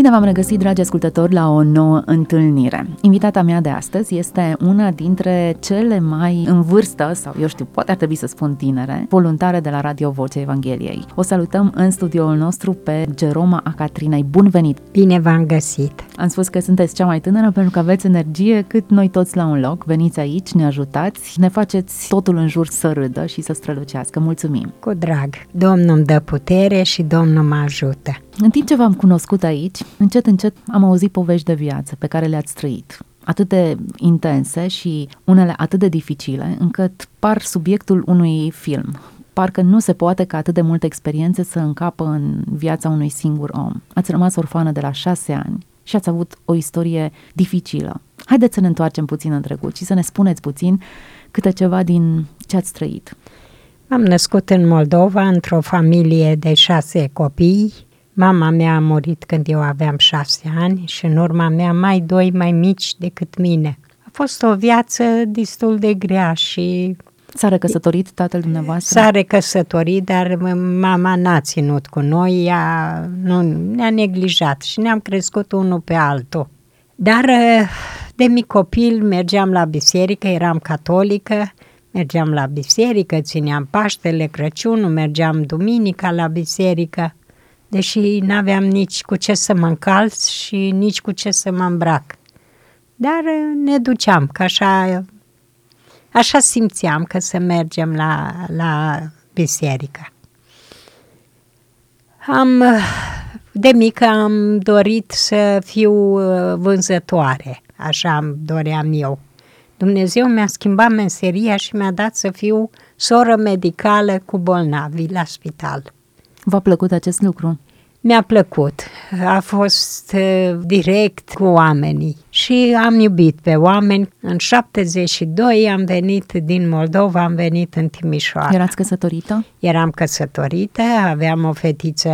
Bine v-am regăsit, dragi ascultători, la o nouă întâlnire. Invitata mea de astăzi este una dintre cele mai în vârstă, sau eu știu, poate ar trebui să spun tinere, voluntare de la Radio Vocea Evangheliei. O salutăm în studioul nostru pe Geroma a Catrinei. Bun venit! Bine v-am găsit! Am spus că sunteți cea mai tânără pentru că aveți energie cât noi toți la un loc. Veniți aici, ne ajutați, ne faceți totul în jur să râdă și să strălucească. Mulțumim! Cu drag! Domnul îmi dă putere și Domnul mă ajută! În timp ce v-am cunoscut aici, încet, încet am auzit povești de viață pe care le-ați trăit atât de intense și unele atât de dificile, încât par subiectul unui film. Parcă nu se poate ca atât de multe experiențe să încapă în viața unui singur om. Ați rămas orfană de la șase ani și ați avut o istorie dificilă. Haideți să ne întoarcem puțin în trecut și să ne spuneți puțin câte ceva din ce ați trăit. Am născut în Moldova într-o familie de șase copii, Mama mea a murit când eu aveam șase ani și în urma mea mai doi mai mici decât mine. A fost o viață destul de grea și... S-a recăsătorit tatăl dumneavoastră? S-a recăsătorit, dar mama n-a ținut cu noi, ea nu, ne-a neglijat și ne-am crescut unul pe altul. Dar de mic copil mergeam la biserică, eram catolică, mergeam la biserică, țineam Paștele, Crăciunul, mergeam duminica la biserică deși n-aveam nici cu ce să mă încalț și nici cu ce să mă îmbrac. Dar uh, ne duceam, că așa, așa simțeam că să mergem la, la biserică. Am, uh, de mică am dorit să fiu uh, vânzătoare, așa îmi doream eu. Dumnezeu mi-a schimbat meseria și mi-a dat să fiu soră medicală cu bolnavi la spital. V-a plăcut acest lucru? Mi-a plăcut. A fost uh, direct cu oamenii și am iubit pe oameni. În 72 am venit din Moldova, am venit în Timișoara. Erați căsătorită? Eram căsătorită, aveam o fetiță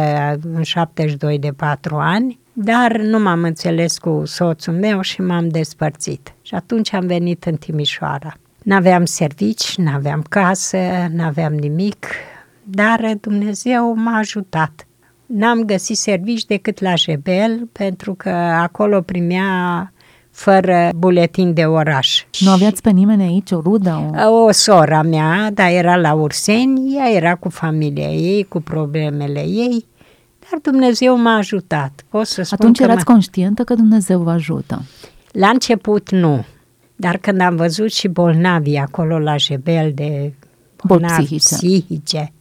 în 72 de 4 ani, dar nu m-am înțeles cu soțul meu și m-am despărțit. Și atunci am venit în Timișoara. N-aveam servici, n-aveam casă, n-aveam nimic, dar Dumnezeu m-a ajutat. N-am găsit servici decât la Jebel, pentru că acolo primea fără buletin de oraș. Nu aveați pe nimeni aici, o rudă? O, o sora mea, dar era la Urseni, ea era cu familia ei, cu problemele ei, dar Dumnezeu m-a ajutat. Pot să spun Atunci că erați conștientă că Dumnezeu vă ajută? La început nu, dar când am văzut și bolnavii acolo la Jebel de bolnavi psihice. psihice,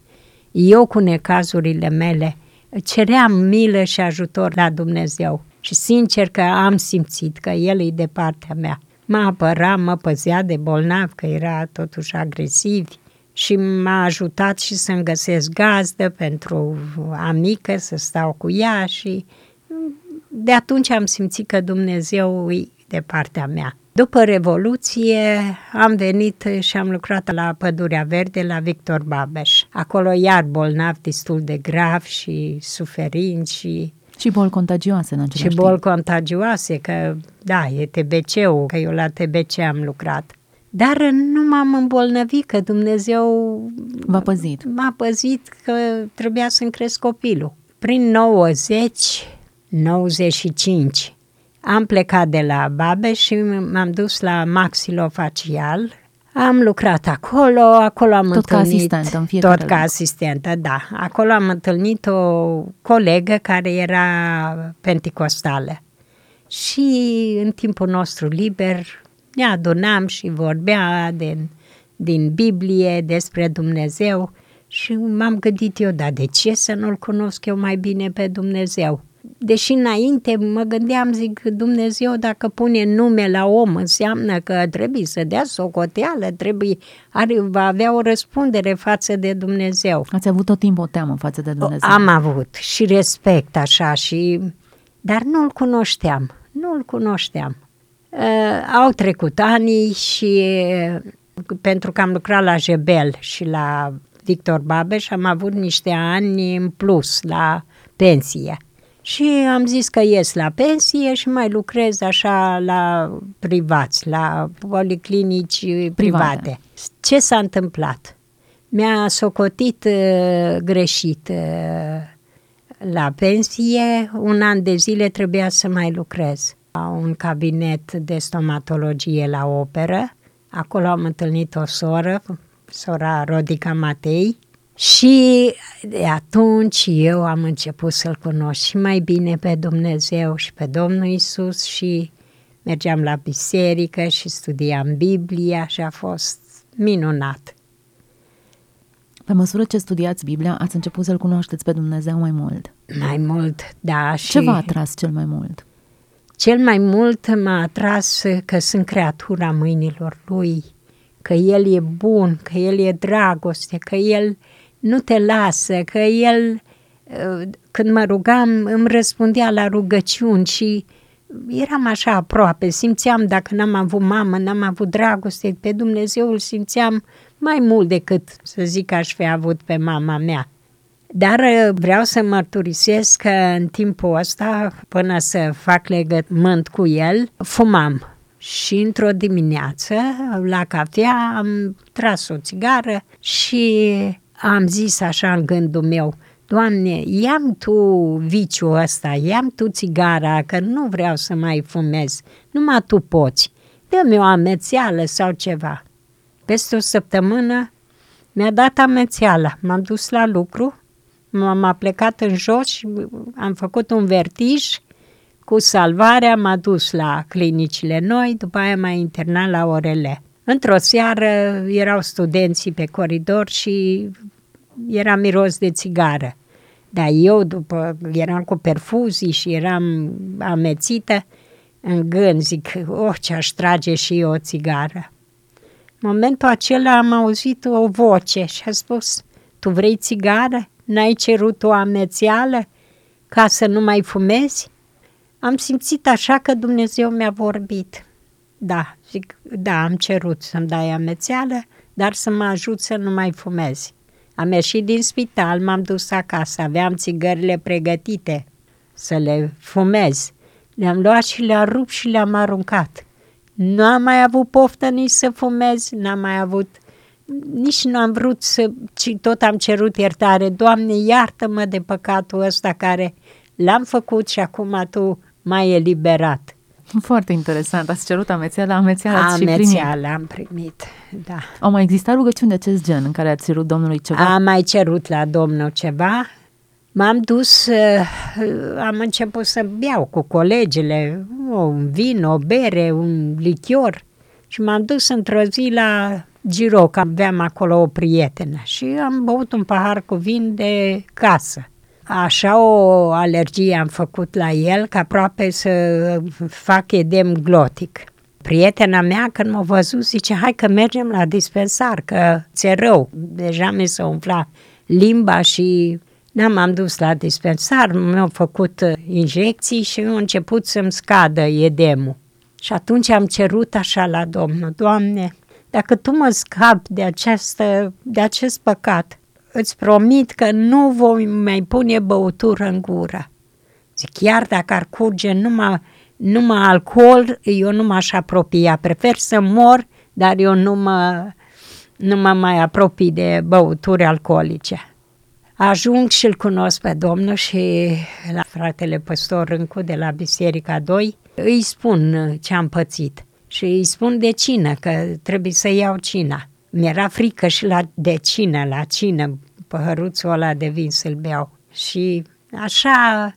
eu cu necazurile mele ceream milă și ajutor la Dumnezeu. Și sincer că am simțit că El e de partea mea. Mă apăra, mă păzea de bolnav, că era totuși agresiv și m-a ajutat și să-mi găsesc gazdă pentru amică, să stau cu ea și de atunci am simțit că Dumnezeu e de partea mea. După Revoluție am venit și am lucrat la Pădurea Verde la Victor Babeș. Acolo iar bolnav destul de grav și suferinți și și boli contagioase în același Și boli contagioase, că da, e TBC-ul, că eu la TBC am lucrat. Dar nu m-am îmbolnăvit, că Dumnezeu v-a păzit. M-a păzit că trebuia să-mi cresc copilul. Prin 90, 95, am plecat de la Babeș și m-am dus la maxilofacial. Am lucrat acolo, acolo am tot întâlnit... ca asistentă în fiecare Tot ca asistentă, da. Acolo am întâlnit o colegă care era penticostală. Și în timpul nostru liber ne adunam și vorbea din, din Biblie despre Dumnezeu și m-am gândit eu, da, de ce să nu-L cunosc eu mai bine pe Dumnezeu? Deși înainte mă gândeam, zic, Dumnezeu dacă pune nume la om, înseamnă că trebuie să dea socoteală, trebuie, are, va avea o răspundere față de Dumnezeu. Ați avut tot timpul o teamă față de Dumnezeu. Am avut și respect așa și... Dar nu-L cunoșteam, nu-L cunoșteam. Uh, au trecut ani și uh, pentru că am lucrat la Jebel și la Victor Babeș, am avut niște ani în plus la pensie. Și am zis că ies la pensie și mai lucrez așa la privați, la policlinici private. private. Ce s-a întâmplat? Mi-a socotit uh, greșit uh, la pensie, un an de zile trebuia să mai lucrez. La un cabinet de stomatologie la operă, acolo am întâlnit o soră, sora Rodica Matei, și de atunci eu am început să-L cunosc și mai bine pe Dumnezeu și pe Domnul Isus și mergeam la biserică și studiam Biblia și a fost minunat. Pe măsură ce studiați Biblia, ați început să-L cunoașteți pe Dumnezeu mai mult. Mai mult, da. Și Ce v-a atras cel mai mult? Cel mai mult m-a atras că sunt creatura mâinilor Lui, că El e bun, că El e dragoste, că El nu te lasă, că El, uh, când mă rugam, îmi răspundea la rugăciuni și eram așa aproape, simțeam dacă n-am avut mamă, n-am avut dragoste pe Dumnezeu, îl simțeam mai mult decât să zic că aș fi avut pe mama mea. Dar uh, vreau să mărturisesc că în timpul ăsta, până să fac legământ cu el, fumam. Și într-o dimineață, la cafea, am tras o țigară și am zis așa în gândul meu, Doamne, ia tu viciul ăsta, ia tu țigara, că nu vreau să mai fumez, numai tu poți. Dă-mi o amețeală sau ceva. Peste o săptămână mi-a dat amețeala, m-am dus la lucru, m-am plecat în jos și am făcut un vertij cu salvarea, m-a dus la clinicile noi, după aia m-a internat la orele. Într-o seară erau studenții pe coridor și era miros de țigară. Dar eu, după, eram cu perfuzii și eram amețită, în gând zic, oh, ce-aș trage și eu o țigară. În momentul acela am auzit o voce și a spus, tu vrei țigară? N-ai cerut o amețială ca să nu mai fumezi? Am simțit așa că Dumnezeu mi-a vorbit. Da, zic, da, am cerut să-mi dai amețeală, dar să mă ajut să nu mai fumezi. Am ieșit din spital, m-am dus acasă, aveam țigările pregătite să le fumez. Le-am luat și le-am rupt și le-am aruncat. Nu am mai avut poftă nici să fumez, n-am mai avut, nici nu am vrut să, ci tot am cerut iertare. Doamne, iartă-mă de păcatul ăsta care l-am făcut și acum Tu m-ai eliberat. Foarte interesant. Ați cerut amețeala, amețeala ați și primit. Amețeala am primit, da. Au mai existat rugăciuni de acest gen în care ați cerut Domnului ceva? Am mai cerut la Domnul ceva. M-am dus, uh, am început să beau cu colegele un vin, o bere, un lichior și m-am dus într-o zi la Giro, că aveam acolo o prietenă și am băut un pahar cu vin de casă. Așa o alergie am făcut la el, că aproape să fac edem glotic. Prietena mea, când m-a văzut, zice, hai că mergem la dispensar, că ți-e rău. Deja mi s-a umflat limba și n-am am dus la dispensar, mi-au făcut injecții și au început să-mi scadă edemul. Și atunci am cerut așa la Domnul, Doamne, dacă Tu mă scapi de, această, de acest păcat, îți promit că nu voi mai pune băutură în gură. Zic, chiar dacă ar curge numai, numai alcool, eu nu m-aș apropia. Prefer să mor, dar eu nu mă, nu mă mai apropii de băuturi alcoolice. Ajung și îl cunosc pe Domnul și la fratele păstor Râncu de la Biserica 2 îi spun ce am pățit și îi spun de cină, că trebuie să iau cina. Mi-era frică și la de cină, la cină, păhăruțul ăla de vin să-l beau. Și așa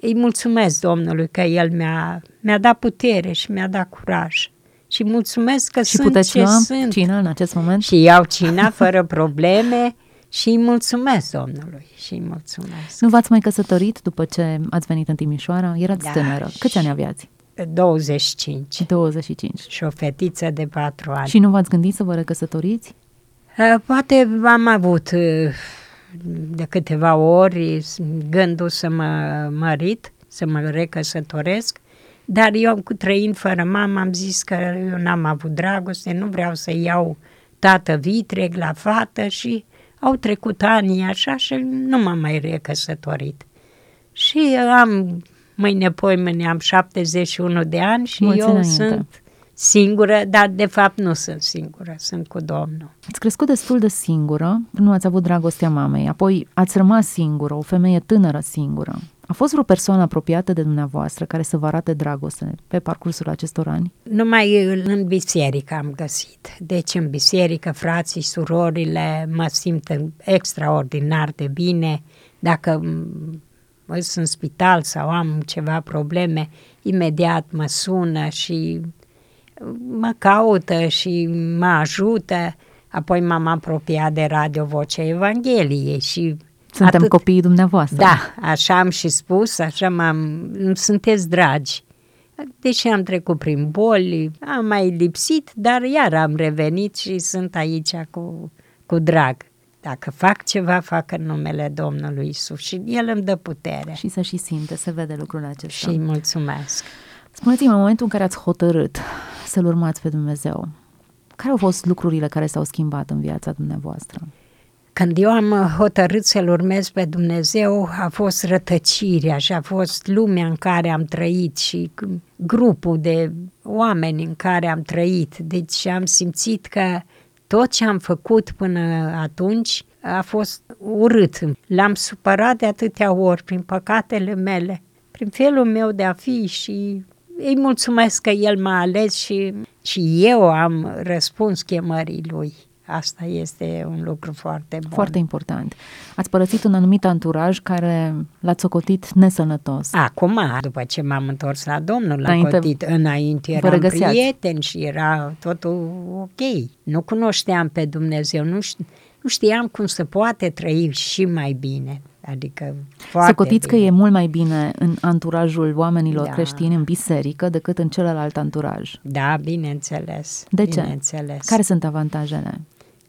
îi mulțumesc Domnului că El mi-a, mi-a dat putere și mi-a dat curaj. Și mulțumesc că și sunt puteți ce lua sunt. cina în acest moment? Și iau cina fără probleme și îi mulțumesc Domnului și îi mulțumesc. Nu v-ați mai căsătorit după ce ați venit în Timișoara? Erați Da, tânără. Câți ani aveați? 25 25. și o fetiță de 4 ani. Și nu v-ați gândit să vă recăsătoriți? Uh, Poate am avut uh, de câteva ori gândul să mă mărit, să mă recăsătoresc, Dar eu, cu trăind fără mama, am zis că eu n-am avut dragoste, nu vreau să iau tată vitreg la fată și au trecut ani așa și nu m-am mai recăsătorit. Și am, mâine poimâine am 71 de ani și Mulți eu înainte. sunt singură, dar de fapt nu sunt singură, sunt cu Domnul. Ați crescut destul de singură, nu ați avut dragostea mamei, apoi ați rămas singură, o femeie tânără singură. A fost vreo persoană apropiată de dumneavoastră care să vă arate dragoste pe parcursul acestor ani? Numai în biserică am găsit. Deci în biserică, frații, surorile, mă simt extraordinar de bine. Dacă m, sunt în spital sau am ceva probleme, imediat mă sună și mă caută și mă ajută. Apoi m-am apropiat de Radio Vocea Evangheliei și Suntem atât- copiii dumneavoastră. Da, așa am și spus, așa m-am, îmi sunteți dragi. Deși am trecut prin boli, am mai lipsit, dar iar am revenit și sunt aici cu, cu drag. Dacă fac ceva, fac în numele Domnului Isus și El îmi dă putere. Și să și simte, se vede lucrul acesta. Și îi mulțumesc. Spuneți-mi, în momentul în care ați hotărât să-L urmați pe Dumnezeu, care au fost lucrurile care s-au schimbat în viața dumneavoastră? Când eu am hotărât să-L urmez pe Dumnezeu, a fost rătăcirea și a fost lumea în care am trăit și grupul de oameni în care am trăit. Deci am simțit că tot ce am făcut până atunci a fost urât. L-am supărat de atâtea ori prin păcatele mele, prin felul meu de a fi și îi mulțumesc că El m-a ales și, și eu am răspuns chemării Lui. Asta este un lucru foarte bun. Foarte important. Ați părăsit un anumit anturaj care l-ați socotit nesănătos. Acum, după ce m-am întors la Domnul, l-am Înainte- cotit. Înainte vă eram regăseați. prieteni și era totul ok. Nu cunoșteam pe Dumnezeu, nu, ș- nu știam cum să poate trăi și mai bine. Adică foarte Socotiți că bine. e mult mai bine în anturajul oamenilor Da. creștini în biserică decât în celălalt anturaj. Da, bineînțeles. De ce? Bineînțeles. Care sunt avantajele?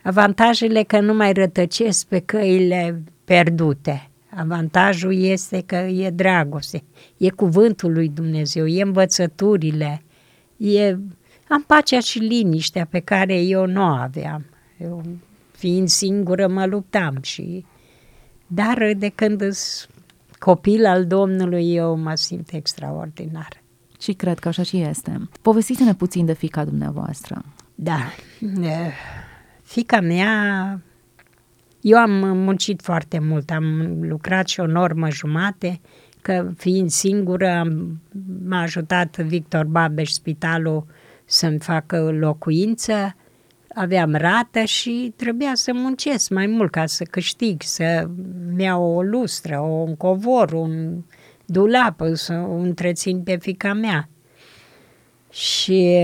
Avantajele că nu mai rătăcesc pe căile pierdute. Avantajul este că e dragoste, e cuvântul lui Dumnezeu, e învățăturile, e... am pacea și liniștea pe care eu nu o aveam. Eu, fiind singură, mă luptam și... Dar de când sunt copil al Domnului, eu mă simt extraordinar. Și cred că așa și este. Povestiți-ne puțin de fica dumneavoastră. Da. Eh, Fica mea, eu am muncit foarte mult, am lucrat și o normă jumate, că fiind singură am, m-a ajutat Victor Babeș, spitalul, să-mi facă locuință, aveam rată și trebuia să muncesc mai mult ca să câștig, să-mi iau o lustră, un covor, un dulap, să o întrețin pe fica mea. Și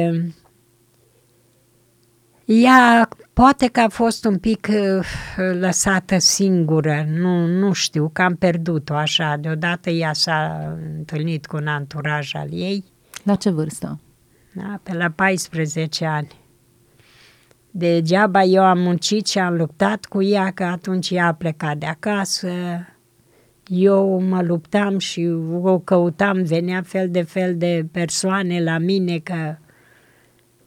ea poate că a fost un pic uh, lăsată singură, nu, nu știu, că am pierdut-o așa. Deodată ea s-a întâlnit cu un anturaj al ei, La ce vârstă? da, pe la 14 ani. Degeaba eu am muncit și am luptat cu ea, că atunci ea a plecat de acasă. Eu mă luptam și o căutam, venea fel de fel de persoane la mine că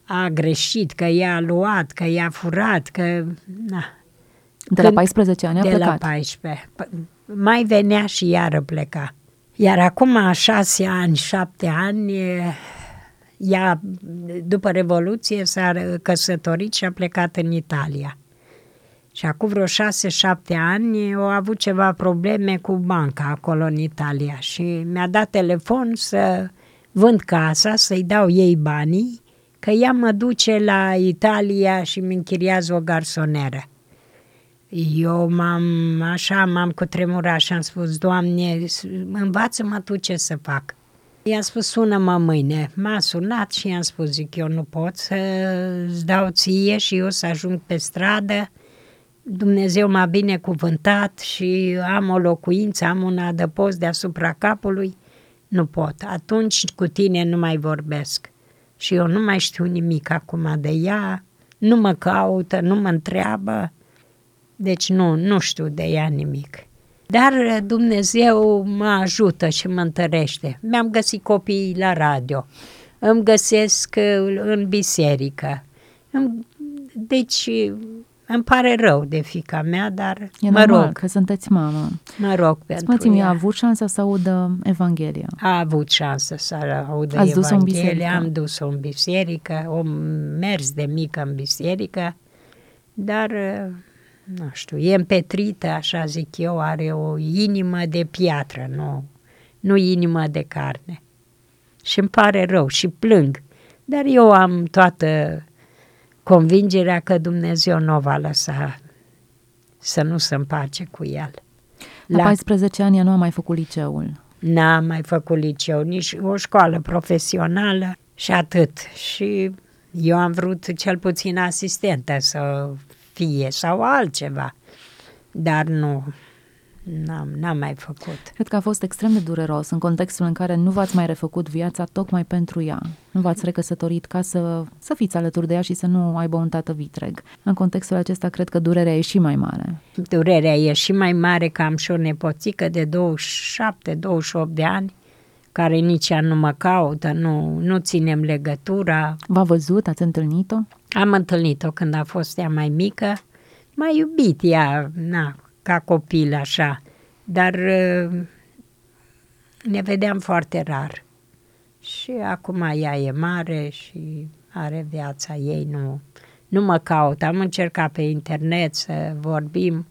a greșit, că ea a luat, că ea a furat, că... Na, De la Când- 14 ani a de plecat. la 14. P- Mai venea și iară pleca. Iar acum, a șase ani, șapte ani, e, ea, după Revoluție, s-a căsătorit și a plecat în Italia. Și acum vreo șase-șapte ani au avut ceva probleme cu banca acolo în Italia și mi-a dat telefon să vând casa, să-i dau ei banii, că ea mă duce la Italia și mi închiriază o garsoneră. Eu m-am, așa, m-am cutremurat și am spus, Doamne, învață-mă tu ce să fac. I-a spus, sună-mă mâine. M-a sunat și i-am spus, zic, eu nu pot să-ți dau ție și eu să ajung pe stradă. Dumnezeu m-a binecuvântat și am o locuință, am un adăpost deasupra capului. Nu pot. Atunci cu tine nu mai vorbesc. Și eu nu mai știu nimic acum de ea, nu mă caută, nu mă întreabă. Deci nu, nu știu de ea nimic. Dar Dumnezeu mă ajută și mă întărește. Mi-am găsit copiii la radio, îmi găsesc în biserică. Deci îmi pare rău de fica mea, dar e mă normal, rog. că sunteți mamă. Mă rog pentru Spuneți-mi, ea. a avut șansa să audă Evanghelia? A avut șansă să audă Ați dus-o în Evanghelia, biserică? am dus-o în biserică, o mers de mică în biserică, dar, nu știu, e împetrită, așa zic eu, are o inimă de piatră, nu, nu inimă de carne. Și îmi pare rău și plâng, dar eu am toată convingerea că Dumnezeu nu o va lăsa să nu se împace cu el. La 14 ani ea nu a mai făcut liceul. N-am mai făcut liceu, nici o școală profesională și atât. Și eu am vrut cel puțin asistentă să fie sau altceva, dar nu, n-am, n-am mai făcut. Cred că a fost extrem de dureros în contextul în care nu v-ați mai refăcut viața tocmai pentru ea. Nu v-ați recăsătorit ca să, să fiți alături de ea și să nu aibă un tată vitreg. În contextul acesta cred că durerea e și mai mare. Durerea e și mai mare că am și o nepoțică de 27-28 de ani, care nici ea nu mă caută, nu, nu ținem legătura. V-a văzut? Ați întâlnit-o? Am întâlnit-o când a fost ea mai mică, m-a iubit ea, na, ca copil așa, dar uh, ne vedeam foarte rar. Și acum ea e mare și are viața ei, nu, nu mă caut. Am încercat pe internet să vorbim,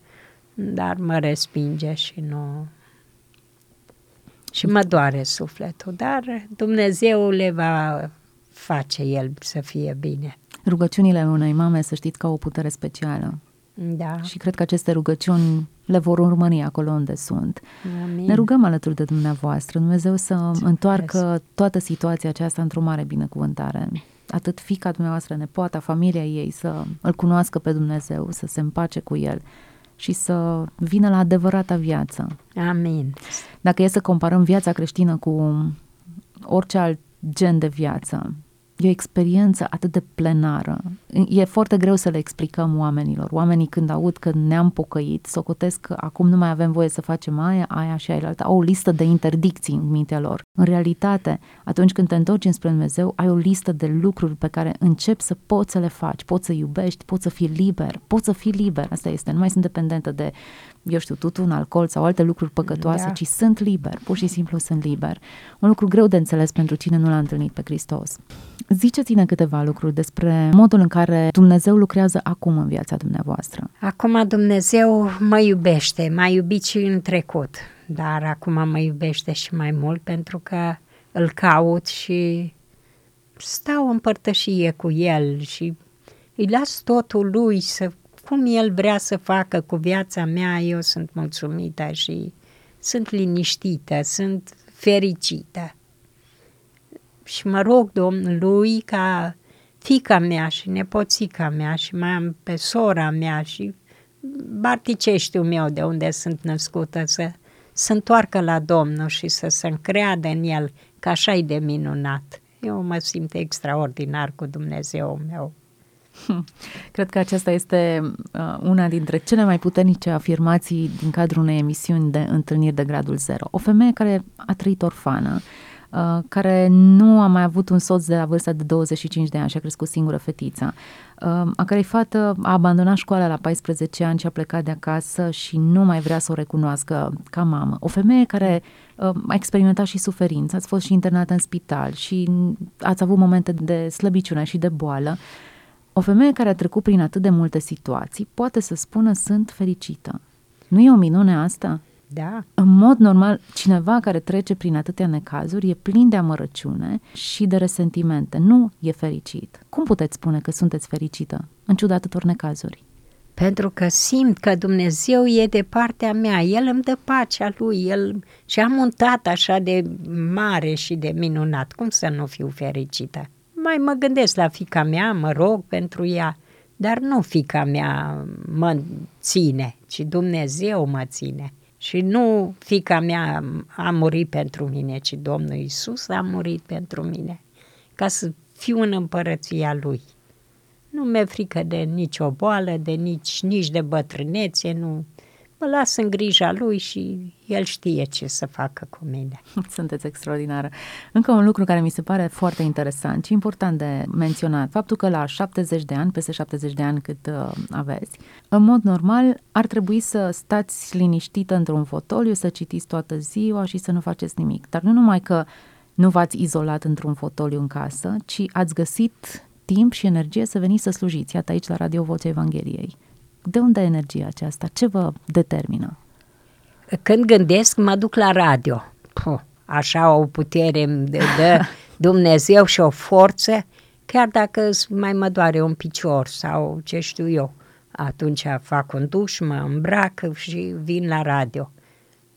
dar mă respinge și nu... Și mă doare sufletul, dar Dumnezeu le va face El să fie bine. Rugăciunile unei mame, să știți, ca o putere specială. Da. Și cred că aceste rugăciuni le vor urmări acolo unde sunt. Amin. Ne rugăm alături de dumneavoastră, Dumnezeu să întoarcă toată situația aceasta într-o mare binecuvântare. Atât fica dumneavoastră, nepoata, familia ei, să îl cunoască pe Dumnezeu, să se împace cu el și să vină la adevărata viață. Amin. Dacă e să comparăm viața creștină cu orice alt gen de viață, e o experiență atât de plenară. E foarte greu să le explicăm oamenilor. Oamenii când aud că ne-am pocăit, socotesc că acum nu mai avem voie să facem aia, aia și aia alta. Au o listă de interdicții în mintea lor. În realitate, atunci când te întorci înspre Dumnezeu, ai o listă de lucruri pe care începi să poți să le faci. Poți să iubești, poți să fii liber, poți să fii liber. Asta este. Nu mai sunt dependentă de, eu știu, tutun, alcool sau alte lucruri păcătoase, da. ci sunt liber. Pur și simplu sunt liber. Un lucru greu de înțeles pentru cine nu l-a întâlnit pe Hristos. Ziceți-ne câteva lucruri despre modul în care Dumnezeu lucrează acum în viața dumneavoastră. Acum Dumnezeu mă iubește, m-a iubit și în trecut, dar acum mă iubește și mai mult pentru că îl caut și stau în părtășie cu el și îi las totul lui să cum el vrea să facă cu viața mea, eu sunt mulțumită și sunt liniștită, sunt fericită și mă rog Domnului ca fica mea și nepoțica mea și mai am pe sora mea și barticeștiul meu de unde sunt născută să să întoarcă la Domnul și să se încreadă în El, că așa e de minunat. Eu mă simt extraordinar cu Dumnezeu meu. Cred că aceasta este uh, una dintre cele mai puternice afirmații din cadrul unei emisiuni de întâlniri de gradul zero. O femeie care a trăit orfană, Uh, care nu a mai avut un soț de la vârsta de 25 de ani și a crescut singură fetița, uh, a cărei fată a abandonat școala la 14 ani și a plecat de acasă și nu mai vrea să o recunoască ca mamă. O femeie care uh, a experimentat și suferință, ați fost și internată în spital și ați avut momente de slăbiciune și de boală. O femeie care a trecut prin atât de multe situații poate să spună sunt fericită. Nu e o minune asta? Da. În mod normal, cineva care trece prin atâtea necazuri e plin de amărăciune și de resentimente. Nu e fericit. Cum puteți spune că sunteți fericită în ciuda atâtor necazuri? Pentru că simt că Dumnezeu e de partea mea, El îmi dă pacea Lui, El și am un tată așa de mare și de minunat, cum să nu fiu fericită? Mai mă gândesc la fica mea, mă rog pentru ea, dar nu fica mea mă ține, ci Dumnezeu mă ține. Și nu fica mea a murit pentru mine, ci Domnul Isus a murit pentru mine, ca să fiu în împărăția Lui. Nu mi-e frică de nicio boală, de nici, nici de bătrânețe, nu. Mă las în grija lui și el știe ce să facă cu mine. Sunteți extraordinară. Încă un lucru care mi se pare foarte interesant și important de menționat, faptul că la 70 de ani, peste 70 de ani cât uh, aveți, în mod normal ar trebui să stați liniștită într-un fotoliu, să citiți toată ziua și să nu faceți nimic. Dar nu numai că nu v-ați izolat într-un fotoliu în casă, ci ați găsit timp și energie să veniți să slujiți, iată aici la Radio Vocea Evangheliei. De unde energia aceasta? Ce vă determină? Când gândesc, mă duc la radio. Puh, așa o putere îmi dă Dumnezeu și o forță, chiar dacă mai mă doare un picior sau ce știu eu. Atunci fac un duș, mă îmbrac și vin la radio.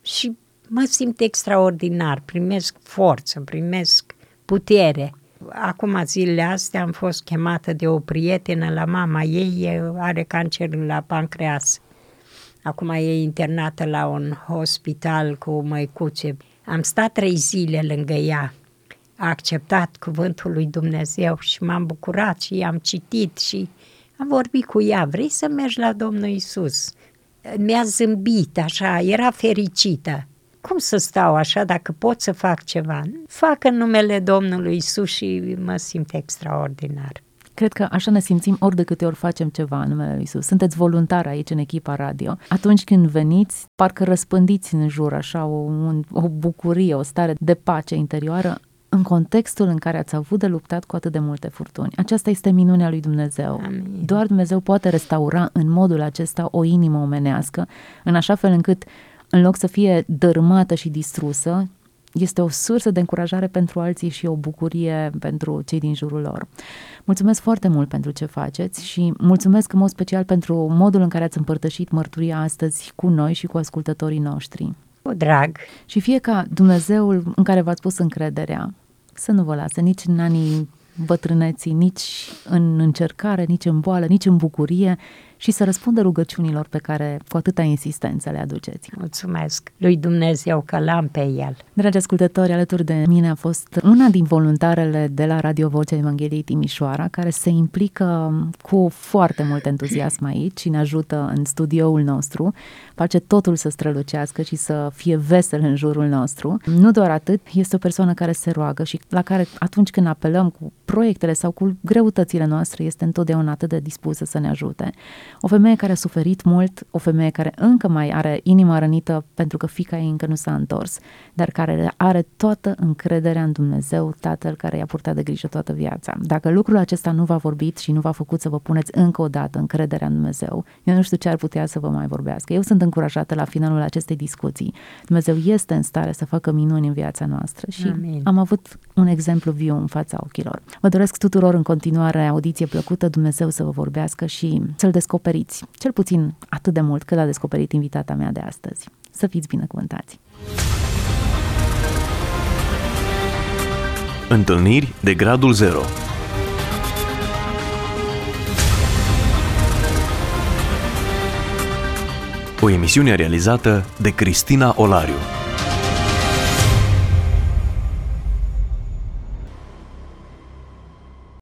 Și mă simt extraordinar, primesc forță, primesc putere. Acum zilele astea am fost chemată de o prietenă la mama ei, are cancer la pancreas. Acum e internată la un hospital cu măicuțe. Am stat trei zile lângă ea. A acceptat cuvântul lui Dumnezeu și m-am bucurat și am citit și am vorbit cu ea. Vrei să mergi la Domnul Isus? Mi-a zâmbit așa, era fericită cum să stau așa dacă pot să fac ceva? Fac în numele Domnului Isus și mă simt extraordinar. Cred că așa ne simțim ori de câte ori facem ceva în numele Lui Isus. Sunteți voluntar aici în echipa radio. Atunci când veniți, parcă răspândiți în jur așa o, un, o bucurie, o stare de pace interioară în contextul în care ați avut de luptat cu atât de multe furtuni. Aceasta este minunea lui Dumnezeu. Amin. Doar Dumnezeu poate restaura în modul acesta o inimă omenească, în așa fel încât în loc să fie dărâmată și distrusă, este o sursă de încurajare pentru alții și o bucurie pentru cei din jurul lor. Mulțumesc foarte mult pentru ce faceți și mulțumesc în mod special pentru modul în care ați împărtășit mărturia astăzi cu noi și cu ascultătorii noștri. Cu drag. Și fie ca Dumnezeul în care v-ați pus încrederea să nu vă lasă nici în anii bătrâneții, nici în încercare, nici în boală, nici în bucurie și să răspundă rugăciunilor pe care cu atâta insistență le aduceți. Mulțumesc lui Dumnezeu că l-am pe el. Dragi ascultători, alături de mine a fost una din voluntarele de la Radio Vocea Evangheliei Timișoara, care se implică cu foarte mult entuziasm aici și ne ajută în studioul nostru, face totul să strălucească și să fie vesel în jurul nostru. Nu doar atât, este o persoană care se roagă și la care atunci când apelăm cu proiectele sau cu greutățile noastre, este întotdeauna atât de dispusă să ne ajute. O femeie care a suferit mult, o femeie care încă mai are inima rănită pentru că fica ei încă nu s-a întors, dar care are toată încrederea în Dumnezeu, Tatăl care i-a purtat de grijă toată viața. Dacă lucrul acesta nu v-a vorbit și nu v-a făcut să vă puneți încă o dată încrederea în Dumnezeu, eu nu știu ce ar putea să vă mai vorbească. Eu sunt încurajată la finalul acestei discuții. Dumnezeu este în stare să facă minuni în viața noastră și Amin. am avut un exemplu viu în fața ochilor. Vă doresc tuturor în continuare audiție plăcută, Dumnezeu să vă vorbească și să-L descoperiți, cel puțin atât de mult cât a descoperit invitata mea de astăzi. Să fiți binecuvântați! Întâlniri de gradul 0 O emisiune realizată de Cristina Olariu.